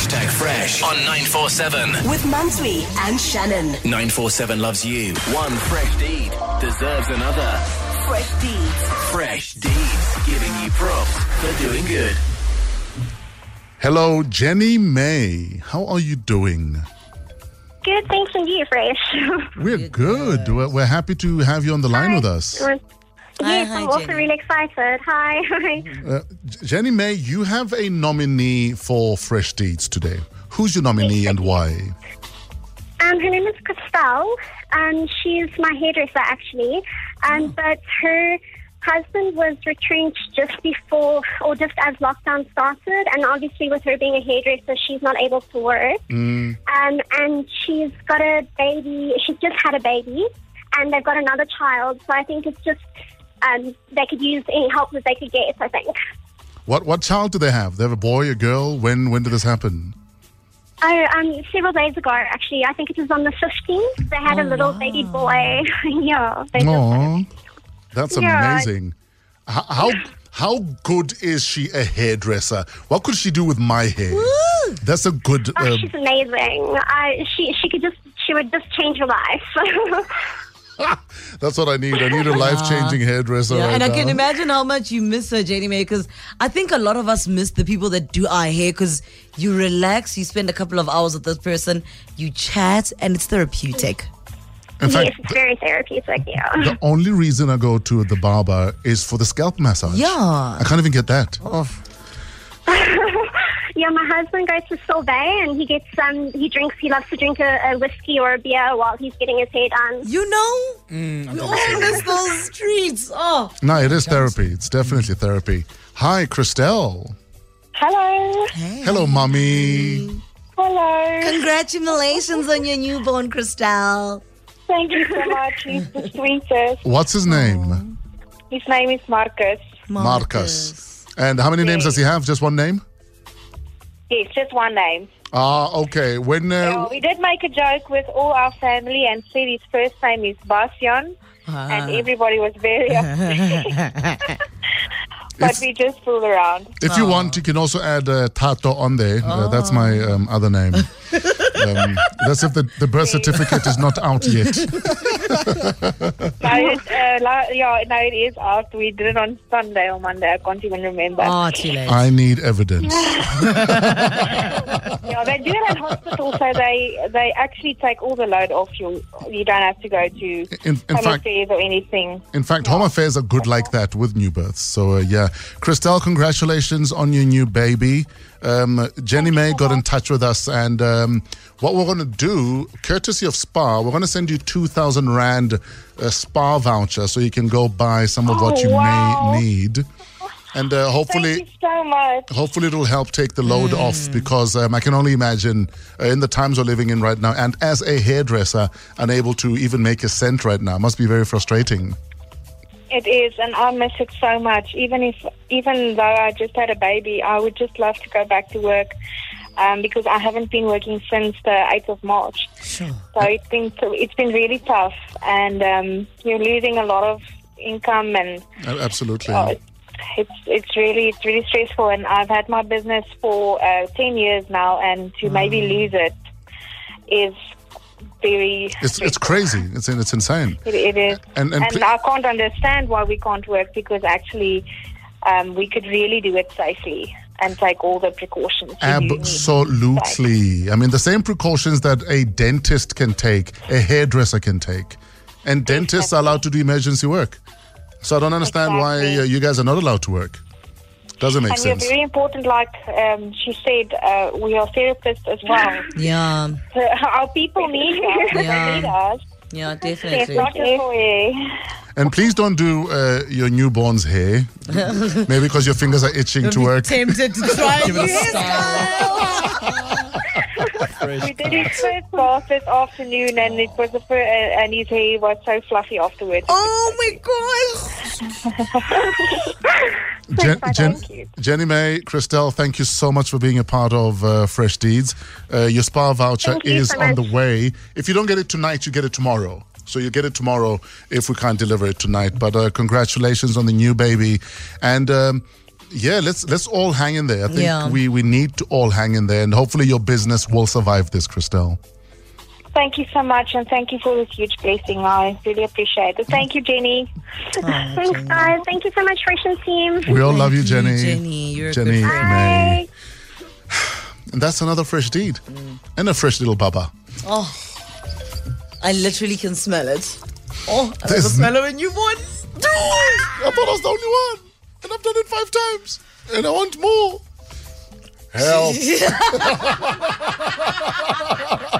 Hashtag Fresh on 947. With Mantsoe and Shannon. 947 loves you. One fresh deed deserves another. Fresh Deeds. Fresh deeds giving you props for doing good. Hello, Jenny May. How are you doing? Good, thanks, and you, Fresh. We're good. We're, we're happy to have you on the line with us. Yes, hi, I'm also Jenny. really excited. Hi. Hi. Uh, Jenny May, you have a nominee for Fresh Deeds today. Who's your nominee and why? Um, her name is Christel, and she's my hairdresser, actually. Um, But her husband was retrenched just before, or just as lockdown started, and obviously with her being a hairdresser, she's not able to work. Um, and she's got a baby. She's just had a baby, and they've got another child. So I think it's just um, they could use any help that they could get. I think. What what child do they have? They have a boy, a girl? When when did this happen? Oh, um, several days ago, actually. I think it was on the 15th. They had a little baby boy. yeah. Oh, that's Yeah. amazing. H- How how good is she a hairdresser? What could she do with my hair? That's a good. Oh, Uh, she's amazing. I, she she could just she would just change your life. that's what I need. I need a life changing hairdresser. Yeah, right and I can imagine how much you miss uh, her, Jenny May, because I think a lot of us miss the people that do our hair because you relax, you spend a couple of hours with this person, you chat, and it's therapeutic. In yes, fact, it's very therapeutic. Yeah. the only reason I go to the barber is for the scalp massage. Yeah. I can't even get that. Oh, Yeah, my husband goes to Solvay and he gets um he drinks he loves to drink a, a whiskey or a beer while he's getting his hair done. you know? we all miss those streets. Oh. No, it is therapy. It's definitely therapy. Hi, Christel. Hello. Hello, mommy. Hello. Congratulations on your newborn, Christel. Thank you so much. He's the sweetest. What's his name? His name is Marcus. Marcus. And how many names does he have? Just one name? Yes, just one name. Ah, okay. When Uh, uh, we did make a joke with all our family and said his first name is Basyan, and everybody was very upset. but If- we just fool around. if you want, you can also add uh, Tato on there. Uh, that's my um, other name. um, that's if the, the birth certificate is not out yet. No, it, uh, la- yeah, no, it is out. We did it on Sunday or Monday. I can't even remember. Oh, too late. I need evidence. Yeah, they do it at hospital, so they they actually take all the load off you. You don't have to go to In, in home fact, affairs or anything. In fact, home affairs are good like that with new births. So, uh, yeah. Christel, congratulations on your new baby. Um, Jenny May got in touch with us, and um, what we're going to do, courtesy of SPAR, we're going to send you 2,000 Rand uh, SPAR voucher so you can go buy some of what Oh, you wow. may need. And uh, hopefully. Thank you so much. Hopefully, it'll help take the load off because um, I can only imagine uh, in the times we're living in right now, and as a hairdresser, unable to even make a cent right now, must be very frustrating. It is, and I miss it so much. Even if, even though I just had a baby, I would just love to go back to work um, because I haven't been working since the eighth of March. Sure. So it's been it's been really tough, and um, you're losing a lot of income, and Absolutely. oh, it's it's really it's really stressful. And I've had my business for uh, ten years now, and to maybe lose it is very It's it's crazy. It's it's insane. It, it is. And- and pl- I can't understand why we can't work because actually um, we could really do it safely and take all the precautions. you need. Absolutely. I mean, the same precautions that a dentist can take, a hairdresser can take, and dentists are allowed to do emergency work. So I don't understand why Exactly. uh, you guys are not allowed to work. Doesn't make sense. And we're very important, like um, she said, uh, we are therapists as well. Yeah, So our people need us. Yeah. They need us. Yeah, definitely. not just for hair. And please don't do uh, your newborn's hair. Maybe because your fingers are itching to work. Tempted to try Give it a new style. We did his first bath this afternoon, and it was the fir- uh, and his hair was so fluffy afterwards. Oh my gosh. Jen, Jen. Jenny May, Christel, thank you so much for being a part of uh, Fresh Deeds. Uh, your SPAR voucher you is so on the way. If you don't get it tonight, you get it tomorrow. So you get it tomorrow if we can't deliver it tonight. But uh, congratulations on the new baby. And um, yeah, let's let's all hang in there. I think Yeah. we we need to all hang in there, and hopefully your business will survive this, Christel. Thank you so much, and thank you for this huge blessing. I really appreciate it. Thank you, Jenny. Oh, Thanks, guys. Thank you so much, Fresh and Team. We all love you, you, Jenny. Jenny. You're a good friend. May. And that's another fresh deed, and a fresh little baba. Oh, I literally can smell it. Oh, I There's can smell it when you born. I thought I was the only one, and I've done it five times, and I want more. Help!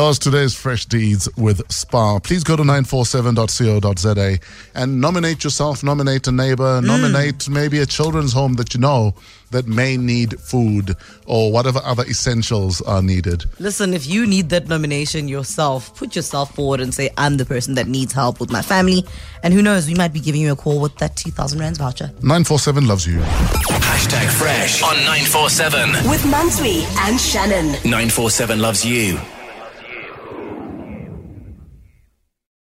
That today's Fresh Deeds with SPAR. Please go to 947.co.za and nominate yourself, nominate a neighbor, mm. nominate maybe a children's home that you know that may need food or whatever other essentials are needed. Listen, if you need that nomination yourself, put yourself forward and say, I'm the person that needs help with my family. And who knows, we might be giving you a call with that 2,000 Rands voucher. 947 loves you. Hashtag Fresh on 947. With Mantsoe and Shannon. 947 loves you.